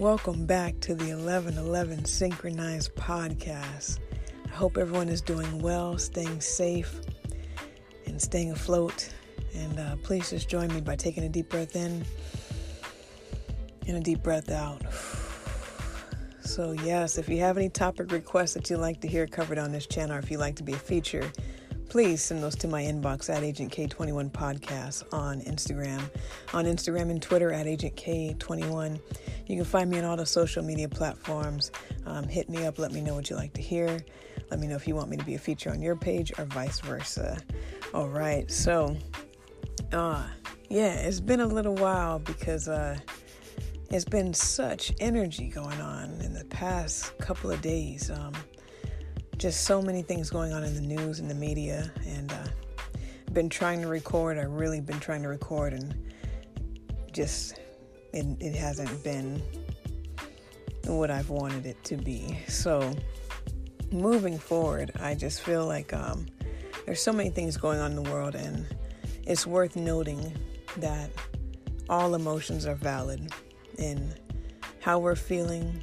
Welcome back to the 1111 Synchronized Podcast. I hope everyone is doing well, staying safe, and staying afloat. And uh, please just join me by taking a deep breath in and a deep breath out. So, yes, if you have any topic requests that you'd like to hear covered on this channel, or if you'd like to be a feature, please send those to my inbox at Agent K21 Podcast on Instagram. On Instagram and Twitter at Agent K21. You can find me on all the social media platforms. Um, hit me up, let me know what you like to hear. Let me know if you want me to be a feature on your page or vice versa. All right, so, uh, yeah, it's been a little while because uh, it's been such energy going on in the past couple of days. Um, just so many things going on in the news and the media, and uh, been trying to record. I really been trying to record, and just it, it hasn't been what I've wanted it to be. So moving forward, I just feel like um, there's so many things going on in the world, and it's worth noting that all emotions are valid in how we're feeling,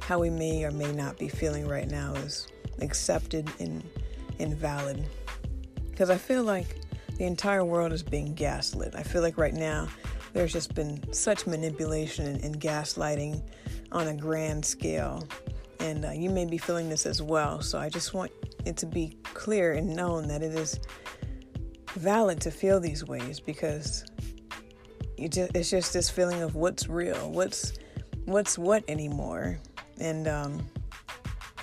how we may or may not be feeling right now is accepted and, and valid. Because I feel like the entire world is being gaslit. I feel like right now there's just been such manipulation and, and gaslighting on a grand scale. And uh, you may be feeling this as well. So I just want it to be clear and known that it is valid to feel these ways because just, it's just this feeling of what's real, what's what's what anymore. And um,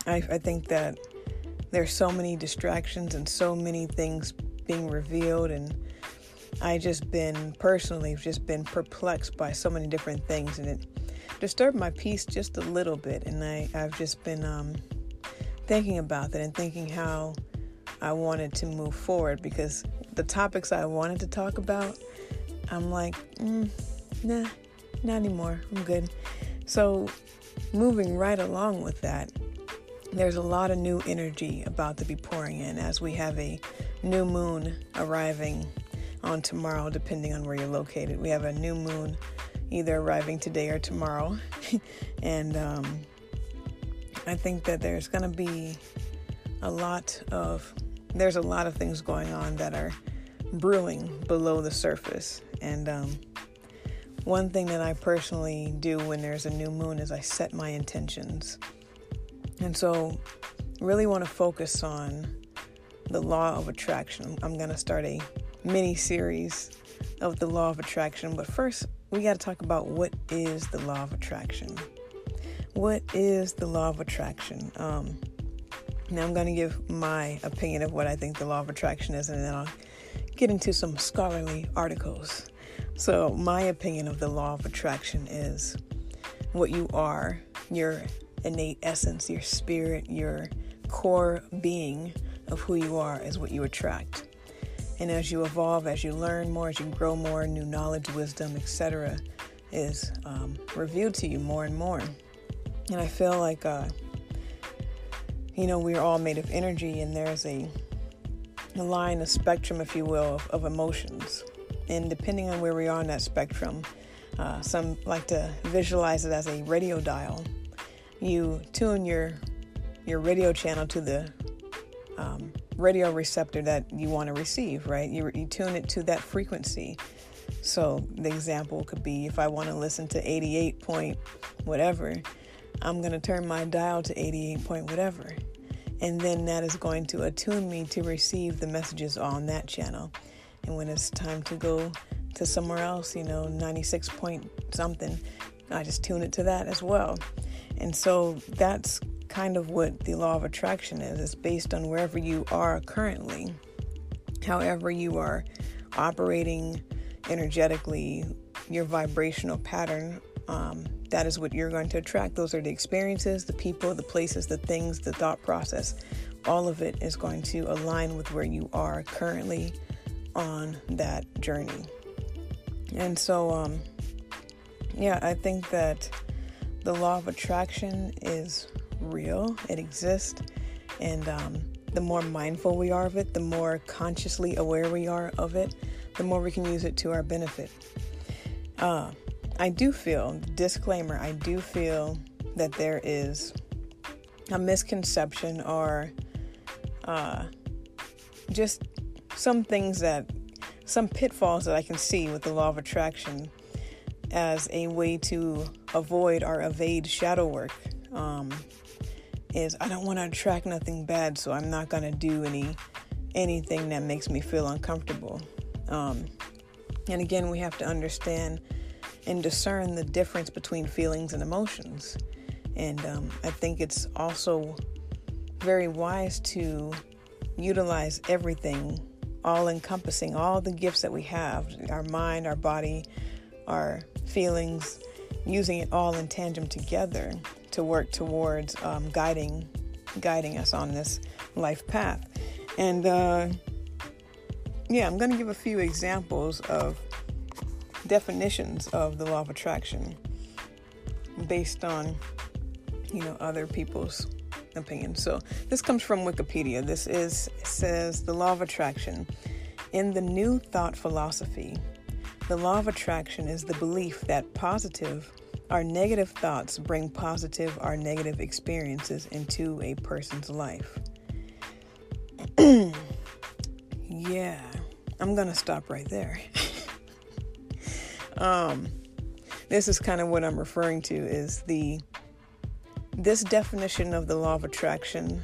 I, I think that there's so many distractions and so many things being revealed and I just been personally just been perplexed by so many different things and it disturbed my peace just a little bit and I, I've just been um, thinking about that and thinking how I wanted to move forward because the topics I wanted to talk about I'm like mm, nah not anymore. I'm good. So moving right along with that there's a lot of new energy about to be pouring in as we have a new moon arriving on tomorrow, depending on where you're located. We have a new moon either arriving today or tomorrow. and um, I think that there's going to be a lot of, there's a lot of things going on that are brewing below the surface. And um, one thing that I personally do when there's a new moon is I set my intentions. And so, really want to focus on the law of attraction. I'm going to start a mini series of the law of attraction, but first, we got to talk about what is the law of attraction. What is the law of attraction? Um, now, I'm going to give my opinion of what I think the law of attraction is, and then I'll get into some scholarly articles. So, my opinion of the law of attraction is what you are, your innate essence, your spirit, your core being of who you are is what you attract. And as you evolve, as you learn more, as you grow more, new knowledge, wisdom, etc., is um, revealed to you more and more. And I feel like, uh, you know, we're all made of energy, and there's a, a line, a spectrum, if you will, of, of emotions. And depending on where we are on that spectrum, uh, some like to visualize it as a radio dial you tune your your radio channel to the um, radio receptor that you want to receive, right? You, you tune it to that frequency. So the example could be if I want to listen to 88 point whatever, I'm going to turn my dial to 88 point whatever. And then that is going to attune me to receive the messages on that channel. And when it's time to go to somewhere else, you know, 96 point something, I just tune it to that as well. And so that's kind of what the law of attraction is. It's based on wherever you are currently, however, you are operating energetically, your vibrational pattern. Um, that is what you're going to attract. Those are the experiences, the people, the places, the things, the thought process. All of it is going to align with where you are currently on that journey. And so, um, yeah, I think that the law of attraction is real, it exists, and um, the more mindful we are of it, the more consciously aware we are of it, the more we can use it to our benefit. Uh, I do feel, disclaimer, I do feel that there is a misconception or uh, just some things that, some pitfalls that I can see with the law of attraction as a way to avoid or evade shadow work. Um, is I don't want to attract nothing bad, so I'm not gonna do any anything that makes me feel uncomfortable. Um, and again, we have to understand and discern the difference between feelings and emotions. And um, I think it's also very wise to utilize everything, all encompassing, all the gifts that we have our mind, our body, our feelings, using it all in tandem together to work towards um, guiding guiding us on this life path. And uh, yeah, I'm going to give a few examples of definitions of the law of attraction based on you know other people's opinions. So this comes from Wikipedia. This is says the law of attraction in the new thought philosophy. The law of attraction is the belief that positive or negative thoughts bring positive or negative experiences into a person's life. yeah, I'm going to stop right there. um, this is kind of what I'm referring to is the this definition of the law of attraction.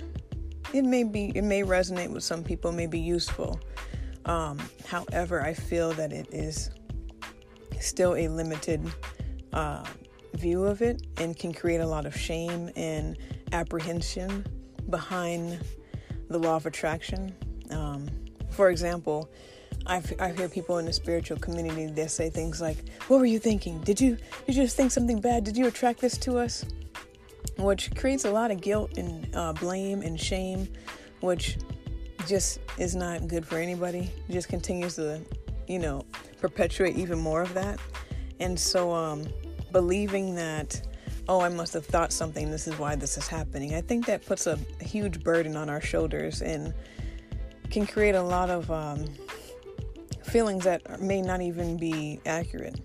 It may be it may resonate with some people, may be useful. Um, however, I feel that it is still a limited uh, view of it and can create a lot of shame and apprehension behind the law of attraction. Um, for example, I've, I hear people in the spiritual community they say things like, "What were you thinking? Did you did you just think something bad? Did you attract this to us?" Which creates a lot of guilt and uh, blame and shame, which just is not good for anybody. Just continues to, you know, perpetuate even more of that. And so, um, believing that, oh, I must have thought something, this is why this is happening, I think that puts a, huge burden on our shoulders and can create a lot of um, feelings that may not even be accurate.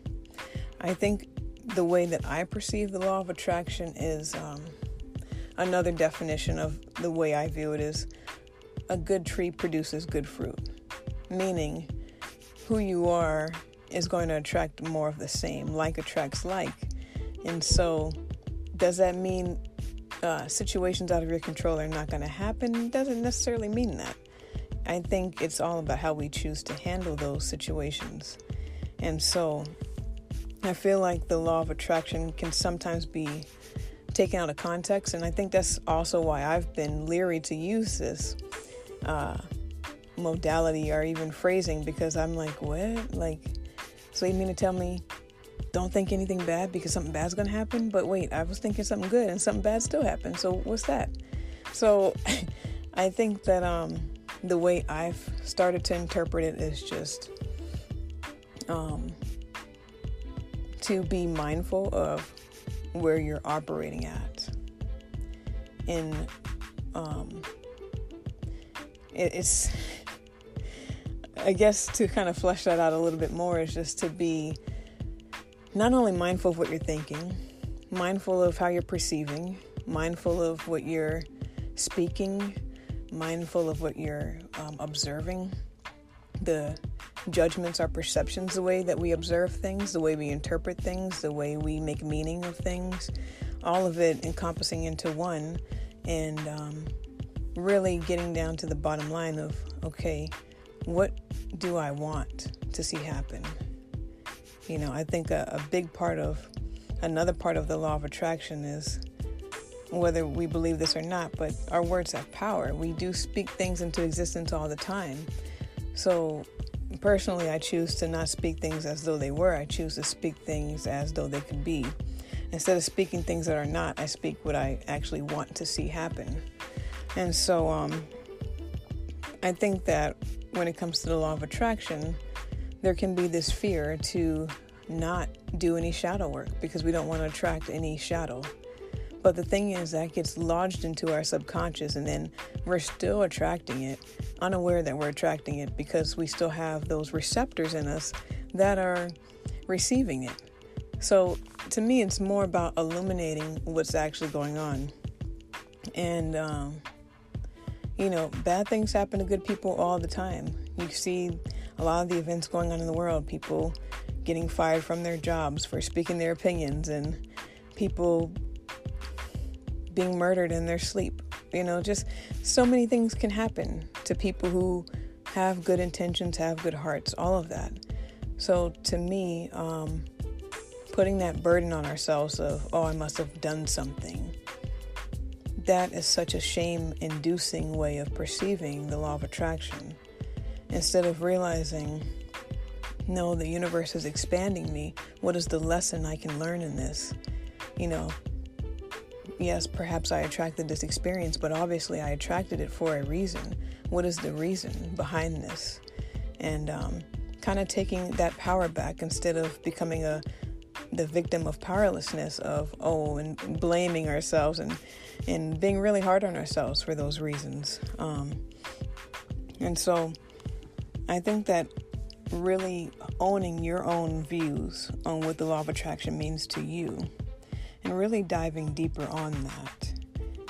I think the way that I perceive the law of attraction is um, another definition of the way I view it is a good tree produces good fruit, meaning who you are is going to attract more of the same. Like attracts like. And so, does that mean uh, situations out of your control are not going to happen? Doesn't necessarily mean that. I think it's all about how we choose to handle those situations. And so, I feel like the law of attraction can sometimes be taken out of context. And I think that's also why I've been leery to use this. Uh, modality or even phrasing because I'm like, what? Like, so you mean to tell me don't think anything bad because something bad's gonna happen? But wait, I was thinking something good and something bad still happened. So what's that? So I think that um, the way I've started to interpret it is just um, to be mindful of where you're operating at. And um, it, it's I guess to kind of flesh that out a little bit more is just to be not only mindful of what you're thinking, mindful of how you're perceiving, mindful of what you're speaking, mindful of what you're um, observing, the judgments, our perceptions, the way that we observe things, the way we interpret things, the way we make meaning of things, all of it encompassing into one, and um, really getting down to the bottom line of okay, what do I want to see happen? You know, I think a, a big part of another part of the law of attraction is whether we believe this or not, but our words have power. We do speak things into existence all the time. So, personally, I choose to not speak things as though they were. I choose to speak things as though they could be. Instead of speaking things that are not, I speak what I actually want to see happen. And so, um, I think that when it comes to the law of attraction, there can be this fear to not do any shadow work because we don't want to attract any shadow. But the thing is, that gets lodged into our subconscious, and then we're still attracting it, unaware that we're attracting it because we still have those receptors in us that are receiving it. So to me, it's more about illuminating what's actually going on. And, um, you know, bad things happen to good people all the time. You see a lot of the events going on in the world, people getting fired from their jobs for speaking their opinions, and people being murdered in their sleep. You know, just so many things can happen to people who have good intentions, have good hearts, all of that. So to me, um, putting that burden on ourselves of, oh, I must have done something, that is such a shame inducing way of perceiving the law of attraction. Instead of realizing, no, the universe is expanding me. What is the lesson I can learn in this? You know, yes, perhaps I attracted this experience, but obviously I attracted it for a reason. What is the reason behind this? And um, kind of taking that power back instead of becoming a the victim of powerlessness of oh and blaming ourselves and and being really hard on ourselves for those reasons. Um, and so i think that really owning your own views on what the law of attraction means to you and really diving deeper on that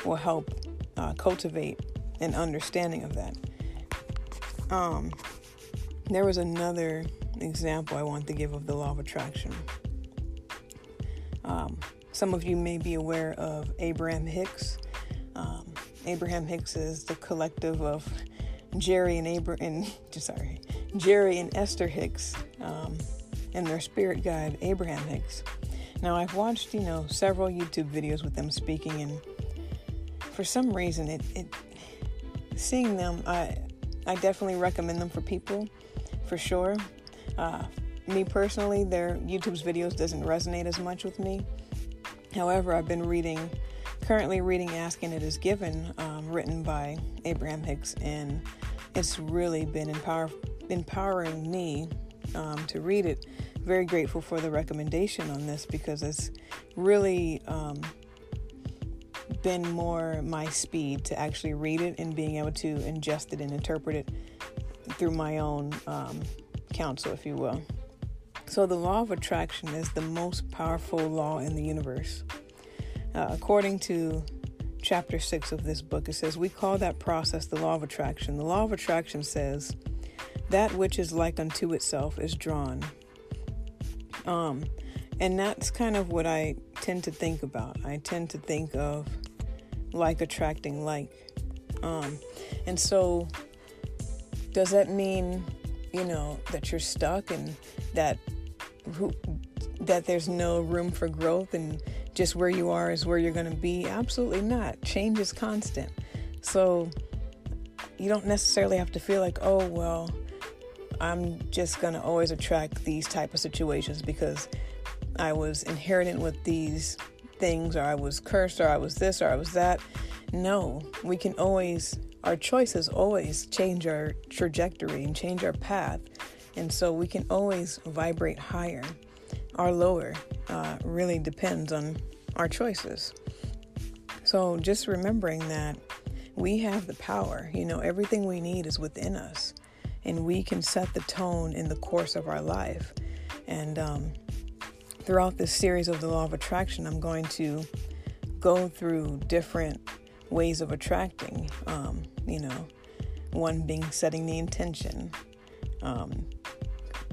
will help uh, cultivate an understanding of that. Um, there was another example i want to give of the law of attraction um, some of you may be aware of Abraham Hicks. Um, Abraham Hicks is the collective of Jerry and Abra- and sorry, Jerry and Esther Hicks um, and their spirit guide Abraham Hicks. Now I've watched you know several YouTube videos with them speaking, and for some reason it, it seeing them I I definitely recommend them for people for sure. Uh, me personally, their YouTube's videos doesn't resonate as much with me. However, I've been reading, currently reading Ask and It Is Given, um, written by Abraham Hicks, and it's really been empower, empowering me um, to read it. Very grateful for the recommendation on this because it's really um, been more my speed to actually read it and being able to ingest it and interpret it through my own um, counsel, if you will. So, the law of attraction is the most powerful law in the universe. Uh, according to chapter 6 of this book, it says, We call that process the law of attraction. The law of attraction says, That which is like unto itself is drawn. Um, and that's kind of what I tend to think about. I tend to think of like attracting like. Um, and so, does that mean, you know, that you're stuck and that that there's no room for growth and just where you are is where you're going to be. Absolutely not. Change is constant. So you don't necessarily have to feel like, oh, well, I'm just going to always attract these type of situations because I was inherited with these things or I was cursed or I was this or I was that. No, we can always, our choices always change our trajectory and change our path. And so we can always vibrate higher or lower. Uh, really depends on our choices. So just remembering that we have the power. You know, everything we need is within us, and we can set the tone in the course of our life. And um, throughout this series of the law of attraction, I'm going to go through different ways of attracting. Um, you know, one being setting the intention, um,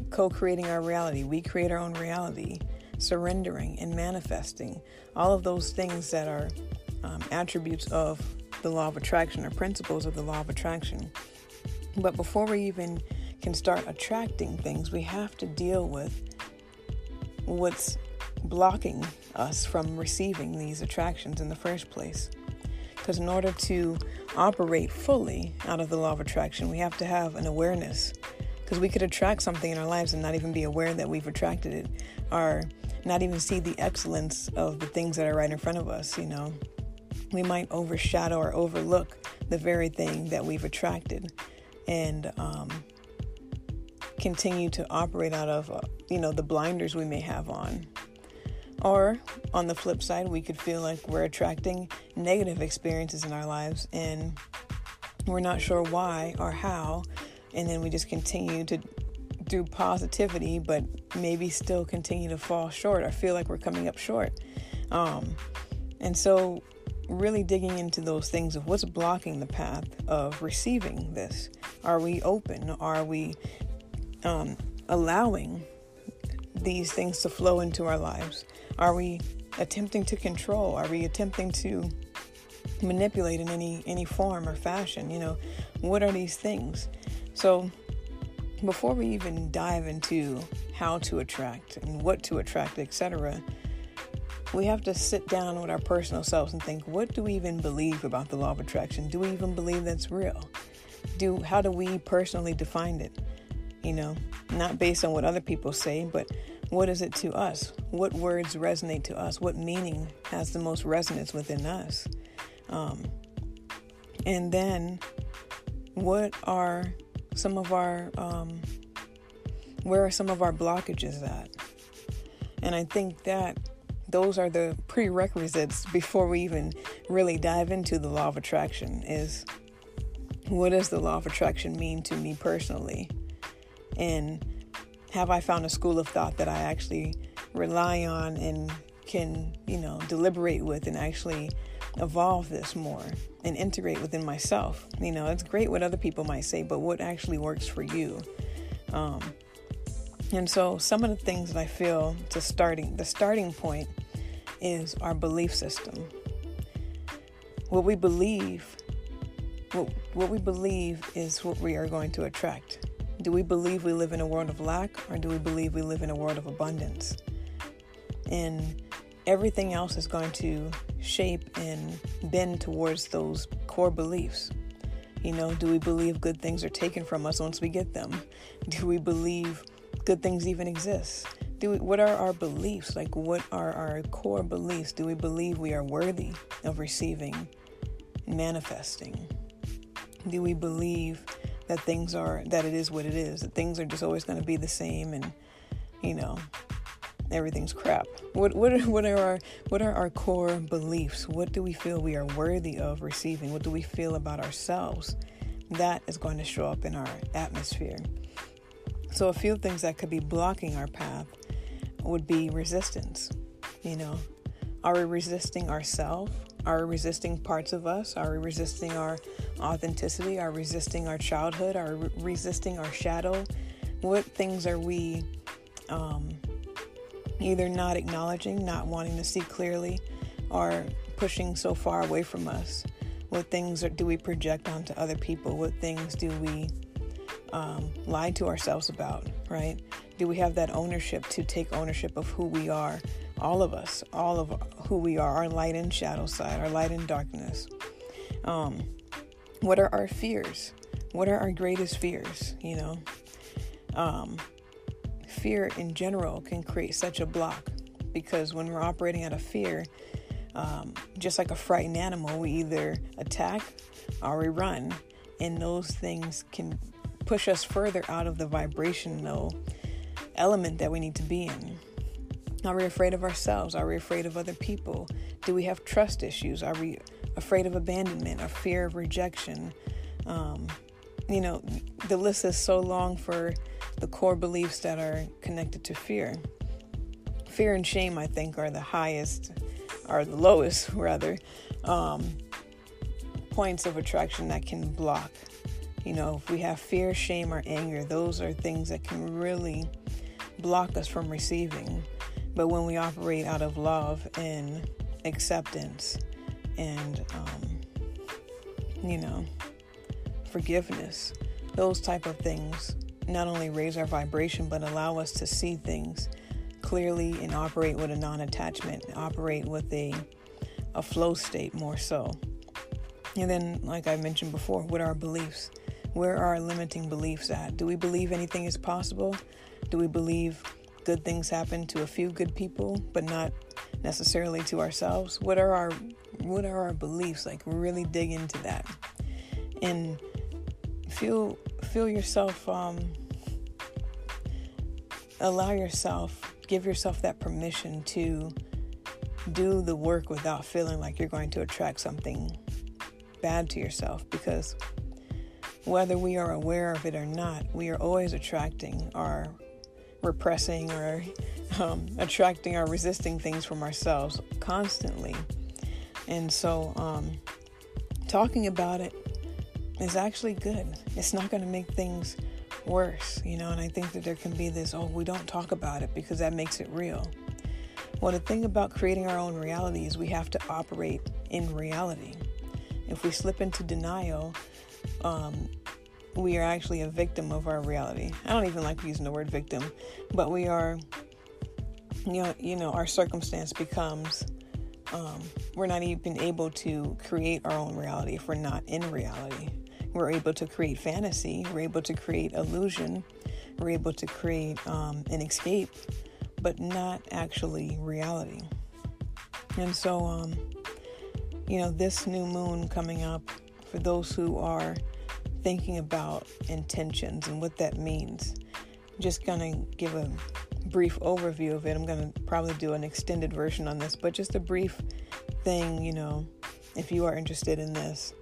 co creating our reality. We create our own reality, surrendering and manifesting. All of those things that are um, attributes of the law of attraction or principles of the law of attraction. But before we even can start attracting things, we have to deal with what's blocking us from receiving these attractions in the first place. Because in order to operate fully out of the law of attraction, we have to have an awareness. Because we could attract something in our lives and not even be aware that we've attracted it or not even see the excellence of the things that are right in front of us you know? We might overshadow or overlook the very thing that we've attracted and um, continue to operate out of uh, you know the blinders we may have on or on the flip side we could feel like we're attracting negative experiences in our lives and we're not sure why or how and then we just continue to do positivity, but maybe still continue to fall short or feel like we're coming up short. Um, and so, really digging into those things of what's blocking the path of receiving this. Are we open? Are we um, allowing these things to flow into our lives? Are we attempting to control? Are we attempting to manipulate in any any form or fashion? You know, what are these things? So before we even dive into how to attract and what to attract, etc., we have to sit down with our personal selves and think, what do we even believe about the law of attraction? Do we even believe that's real? Do how do we personally define it? You know, not based on what other people say, but what is it to us? What words resonate to us? What meaning has the most resonance within us? Um, and then, what are some of our um, where are some of our blockages at? And I think that those are the prerequisites before we even really dive into the law of attraction is what does the law of attraction mean to me personally? And have I found a school of thought that I actually rely on and can, you know, deliberate with and actually evolve this more and integrate within myself? You know, it's great what other people might say, but what actually works for you? Um, and so some of the things that I feel to starting the starting point is our belief system. What we believe, what, what we believe is what we are going to attract. Do we believe we live in a world of lack or do we believe we live in a world of abundance? And everything else is going to shape and bend towards those core beliefs. You know, do we believe good things are taken from us once we get them? Do we believe good things even exist? do we, what are our beliefs? Like, what are our core beliefs? Do we believe we are worthy of receiving, manifesting? Do we believe that things are that it is what it is? That things are just always going to be the same, and you know, everything's crap. What what are, what are our what are our core beliefs? What do we feel we are worthy of receiving? What do we feel about ourselves? That is going to show up in our atmosphere. So, a few things that could be blocking our path would be resistance. You know, are we resisting ourselves? Are we resisting parts of us? Are we resisting our authenticity? Are we resisting our childhood? Are we resisting our shadow? What things are we um, either not acknowledging, not wanting to see clearly, or pushing so far away from us? What things are, do we project onto other people? What things do we um, lie to ourselves about, right? Do we have that ownership to take ownership of who we are? All of us, all of who we are, our light and shadow side, our light and darkness. Um, what are our fears? What are our greatest fears? You know, um, fear in general can create such a block because when we're operating out of fear, um, just like a frightened animal, we either attack or we run, and those things can push us further out of the vibrational element that we need to be in. Are we afraid of ourselves? Are we afraid of other people? Do we have trust issues? Are we afraid of abandonment or fear of rejection? Um, you know, the list is so long for the core beliefs that are connected to fear. Fear and shame, I think, are the highest, are the lowest, rather, um, points of attraction that can block. You know, if we have fear, shame, or anger, those are things that can really block us from receiving. But when we operate out of love and acceptance and, um, you know, forgiveness, those type of things not only raise our vibration but allow us to see things clearly and operate with a non-attachment, operate with a a flow state more so. And then, like I mentioned before, what are our beliefs? Where are our limiting beliefs at? Do we believe anything is possible? Do we believe good things happen to a few good people, but not necessarily to ourselves? What are our what are our beliefs? Like really dig into that. And feel feel yourself um, allow yourself, give yourself that permission to do the work without feeling like you're going to attract something bad to yourself because whether we are aware of it or not, we are always attracting our repressing or um, attracting or resisting things from ourselves constantly. And so, um, talking about it is actually good. It's not going to make things worse, you know. And I think that there can be this oh, we don't talk about it because that makes it real. Well, the thing about creating our own reality is we have to operate in reality. If we slip into denial, um, we are actually a victim of our reality. I don't even like using the word victim, but we are, you know, you know our circumstance becomes, um, we're not even able to create our own reality if we're not in reality. We're able to create fantasy, we're able to create illusion, we're able to create um, an escape, but not actually reality. And so, um, you know, this new moon coming up, for those who are thinking about intentions and what that means, just gonna give a brief overview of it. I'm gonna probably do an extended version on this, but just a brief thing, you know, if you are interested in this.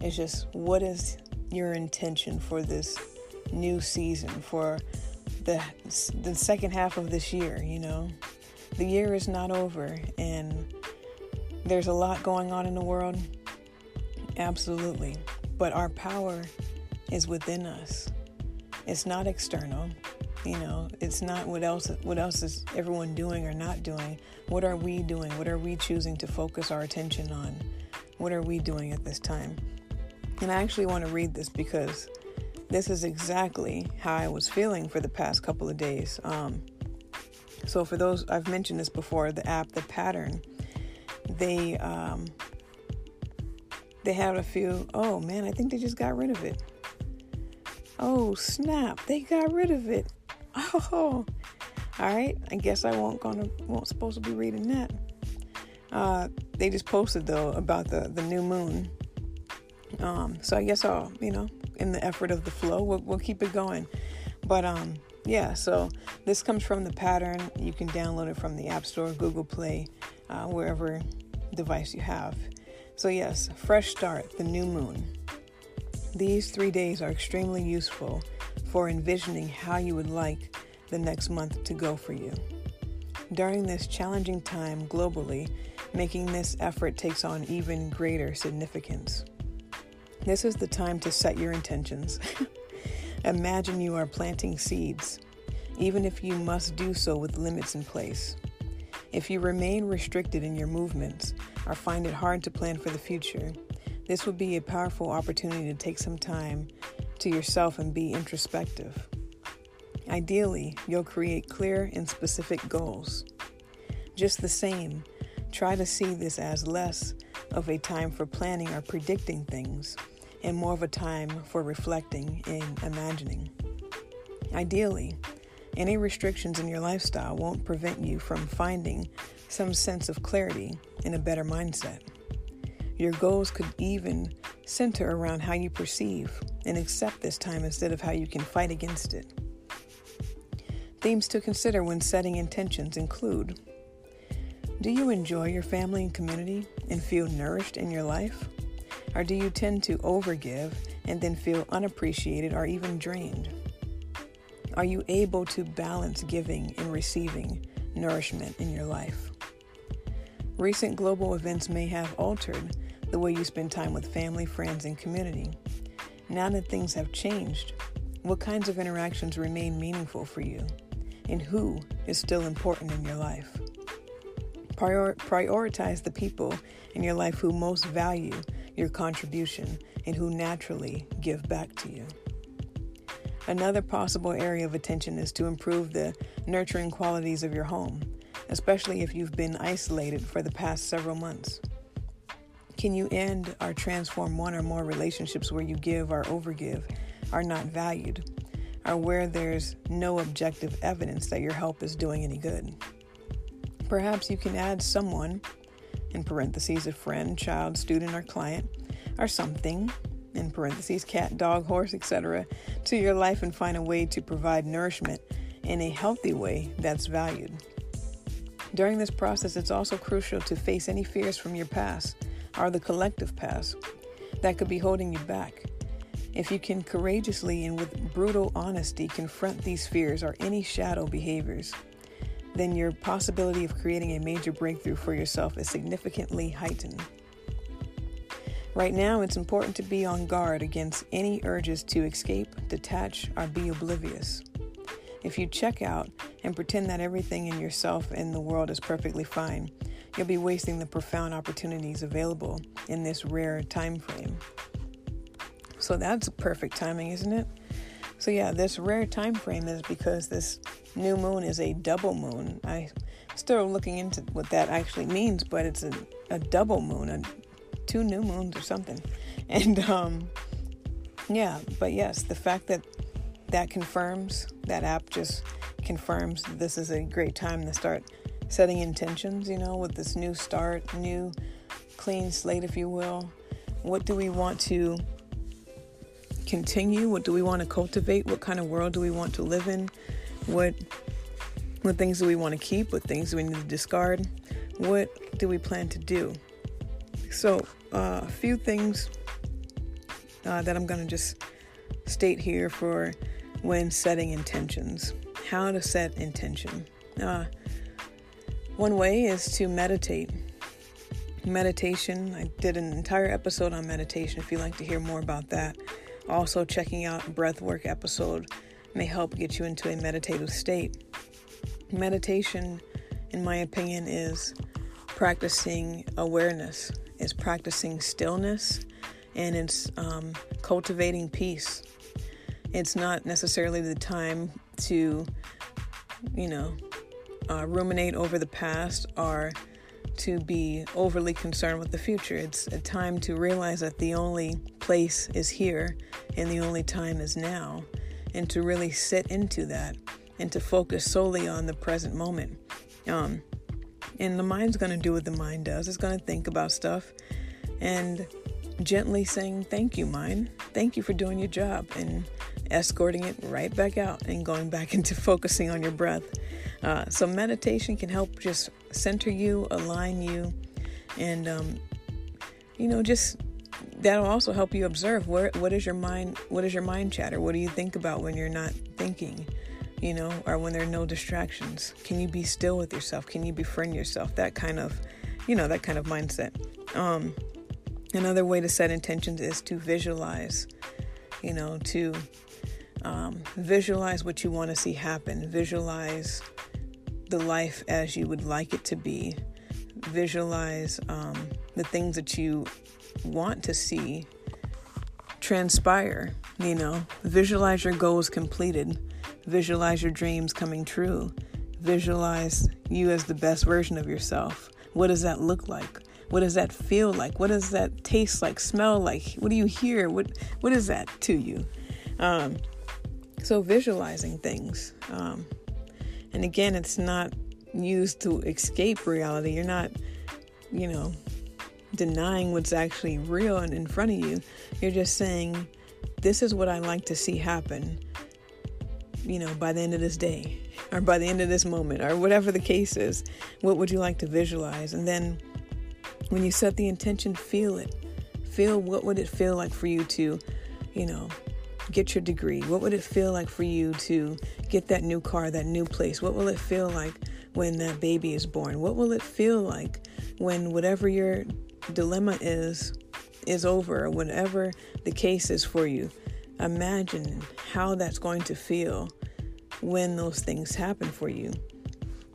It's just what is your intention for this new season, for the the second half of this year, you know? The year is not over and there's a lot going on in the world. Absolutely. But our power is within us. It's not external. You know, it's not what else what else is everyone doing or not doing. What are we doing? What are we choosing to focus our attention on? What are we doing at this time? And I actually want to read this because this is exactly how I was feeling for the past couple of days. Um, so, for those, I've mentioned this before, the app, the pattern, they um, they had a few. Oh man, I think they just got rid of it. Oh snap! They got rid of it. Oh, all right. I guess I won't gonna won't supposed to be reading that. Uh, they just posted though about the the new moon um, so I guess I'll, you know, in the effort of the flow, we'll, we'll keep it going. But um, yeah, so this comes from the pattern. You can download it from the App Store, Google Play, uh, wherever device you have. So, yes, fresh start, the new moon. These three days are extremely useful for envisioning how you would like the next month to go for you. During this challenging time globally, making this effort takes on even greater significance. This is the time to set your intentions. Imagine you are planting seeds, even if you must do so with limits in place. If you remain restricted in your movements or find it hard to plan for the future, this would be a powerful opportunity to take some time to yourself and be introspective. Ideally, you'll create clear and specific goals. Just the same, try to see this as less of a time for planning or predicting things and more of a time for reflecting and imagining. Ideally, any restrictions in your lifestyle won't prevent you from finding some sense of clarity and a better mindset. Your goals could even center around how you perceive and accept this time instead of how you can fight against it. Themes to consider when setting intentions include Do you enjoy your family and community and feel nourished in your life? Or do you tend to overgive and then feel unappreciated or even drained? Are you able to balance giving and receiving nourishment in your life? Recent global events may have altered the way you spend time with family, friends, and community. Now that things have changed, what kinds of interactions remain meaningful for you? And who is still important in your life? Prior- prioritize the people in your life who most value your contribution and who naturally give back to you. Another possible area of attention is to improve the nurturing qualities of your home, especially if you've been isolated for the past several months. Can you end or transform one or more relationships where you give or overgive are not valued, or where there's no objective evidence that your help is doing any good? Perhaps you can add someone in parentheses, a friend, child, student, or client, or something, in parentheses, cat, dog, horse, etc., to your life and find a way to provide nourishment in a healthy way that's valued. During this process, it's also crucial to face any fears from your past or the collective past that could be holding you back. If you can courageously and with brutal honesty confront these fears or any shadow behaviors, then your possibility of creating a major breakthrough for yourself is significantly heightened. Right now, it's important to be on guard against any urges to escape, detach, or be oblivious. If you check out and pretend that everything in yourself and the world is perfectly fine, you'll be wasting the profound opportunities available in this rare time frame. So that's perfect timing, isn't it? So yeah, this rare time frame is because this new moon is a double moon. I still looking into what that actually means, but it's a, a double moon, a, two new moons or something. And um, yeah, but yes, the fact that that confirms that app just confirms this is a great time to start setting intentions. You know, with this new start, new clean slate, if you will. What do we want to continue? What do we want to cultivate? What kind of world do we want to live in? What what things do we want to keep? What things do we need to discard? What do we plan to do? So, uh, a few things uh, that I'm going to just state here for when setting intentions. How to set intention. Uh, one way is to meditate. Meditation, I did an entire episode on meditation if you'd like to hear more about that. Also, checking out breathwork episode may help get you into a meditative state. Meditation, in my opinion, is practicing awareness, is practicing stillness, and it's um, cultivating peace. It's not necessarily the time to, you know, uh, ruminate over the past or to be overly concerned with the future. It's a time to realize that the only place is here and the only time is now, and to really sit into that and to focus solely on the present moment. Um, and the mind's going to do what the mind does, it's going to think about stuff and gently saying, Thank you, mind. Thank you for doing your job, and escorting it right back out and going back into focusing on your breath. Uh, so, meditation can help just center you, align you, and, um, you know, just that'll also help you observe where what is your mind what is your mind chatter? What do you think about when you're not thinking you know or when there are no distractions? Can you be still with yourself? Can you befriend yourself? That kind of you know that kind of mindset. Um another way to set intentions is to visualize you know to um, visualize what you want to see happen visualize the life as you would like it to be visualize um, the things that you want to see transpire. You know, visualize your goals completed, visualize your dreams coming true, visualize you as the best version of yourself. What does that look like? What does that feel like? What does that taste like, smell like? What do you hear? What what is that to you? Um, so visualizing things, um, and again, it's not used to escape reality. You're not, you know, denying what's actually real and in front of you. You're just saying, this is what I like to see happen, you know, by the end of this day or by the end of this moment or whatever the case is. What would you like to visualize? And then when you set the intention, feel it. Feel what would it feel like for you to, you know, get your degree? What would it feel like for you to get that new car, that new place? What will it feel like when that baby is born? What will it feel like when whatever your dilemma is is over, or whatever the case is for you, imagine how that's going to feel when those things happen for you.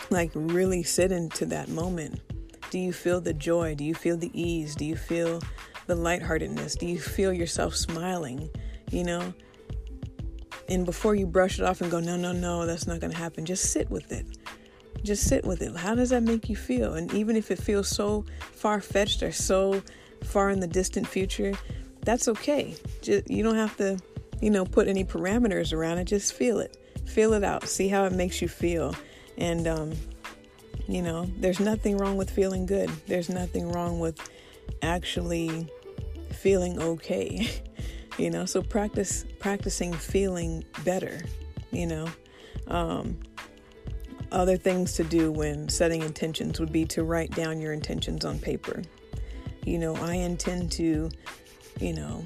Like, really sit into that moment. Do you feel the joy? Do you feel the ease? Do you feel the lightheartedness? Do you feel yourself smiling? You know? And before you brush it off and go, no, no, no, that's not going to happen, just sit with it just sit with it. How does that make you feel? And even if it feels so far fetched or so far in the distant future, that's okay. Just, you don't have to, you know, put any parameters around it. Just feel it. Feel it out. See how it makes you feel. And, um, you know, there's nothing wrong with feeling good. There's nothing wrong with actually feeling okay. you know, so practice practicing feeling better, you know. Um, other things to do when setting intentions would be to write down your intentions on paper. You know, I intend to, you know,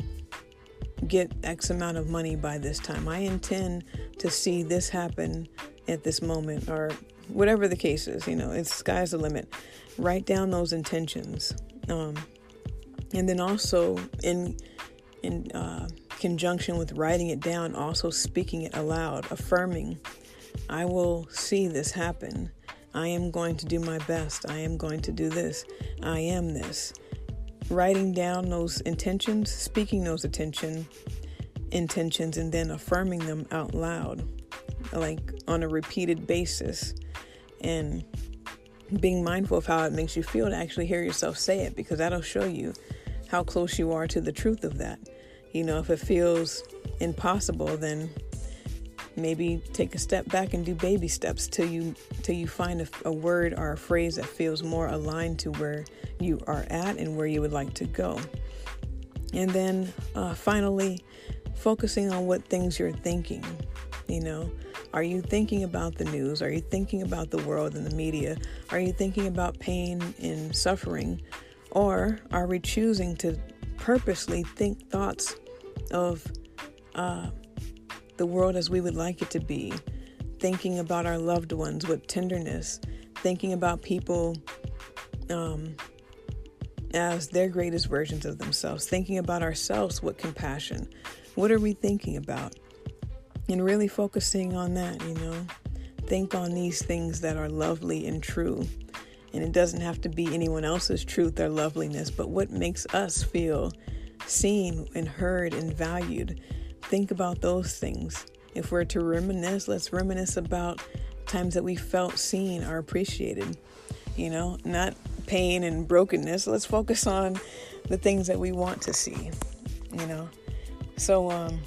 get X amount of money by this time. I intend to see this happen at this moment, or whatever the case is. You know, it's sky's the limit. Write down those intentions, um, and then also in in uh, conjunction with writing it down, also speaking it aloud, affirming, "I will see this happen." I am going to do my best. I am going to do this. I am this writing down those intentions, speaking those attention intentions, and then affirming them out loud, like on a repeated basis, and being mindful of how it makes you feel to actually hear yourself say it, because that'll show you how close you are to the truth of that. You know, if it feels impossible, then maybe take a step back and do baby steps till you till you find a, a, word or a phrase that feels more aligned to where you are at and where you would like to go. And then uh, finally focusing on what things you're thinking. You know are you thinking about the news? Are you thinking about the world and the media? Are you thinking about pain and suffering or are we choosing to purposely think thoughts of uh, the world as we would like it to be, thinking about our loved ones with tenderness, thinking about people um, as their greatest versions of themselves, thinking about ourselves with compassion. What are we thinking about? And really focusing on that, you know. Think on these things that are lovely and true. And it doesn't have to be anyone else's truth or loveliness, but what makes us feel seen and heard and valued think about those things. If we're to reminisce, let's reminisce about times that we felt seen or appreciated. You know, not pain and brokenness. Let's focus on the things that we want to see. You know, so um,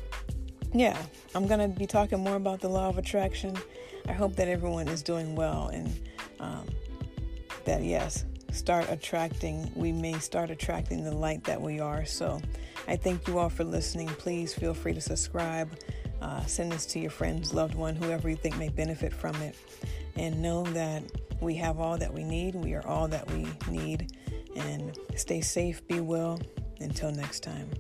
yeah, I'm gonna be talking more about the law of attraction. I hope that everyone is doing well and um, that yes, start attracting. We may start attracting the light that we are. So I thank you all for listening. Please feel free to subscribe. Uh, send this to your friends, loved one, whoever you think may benefit from it. And know that we have all that we need. We are all that we need. And stay safe, be well. Until next time.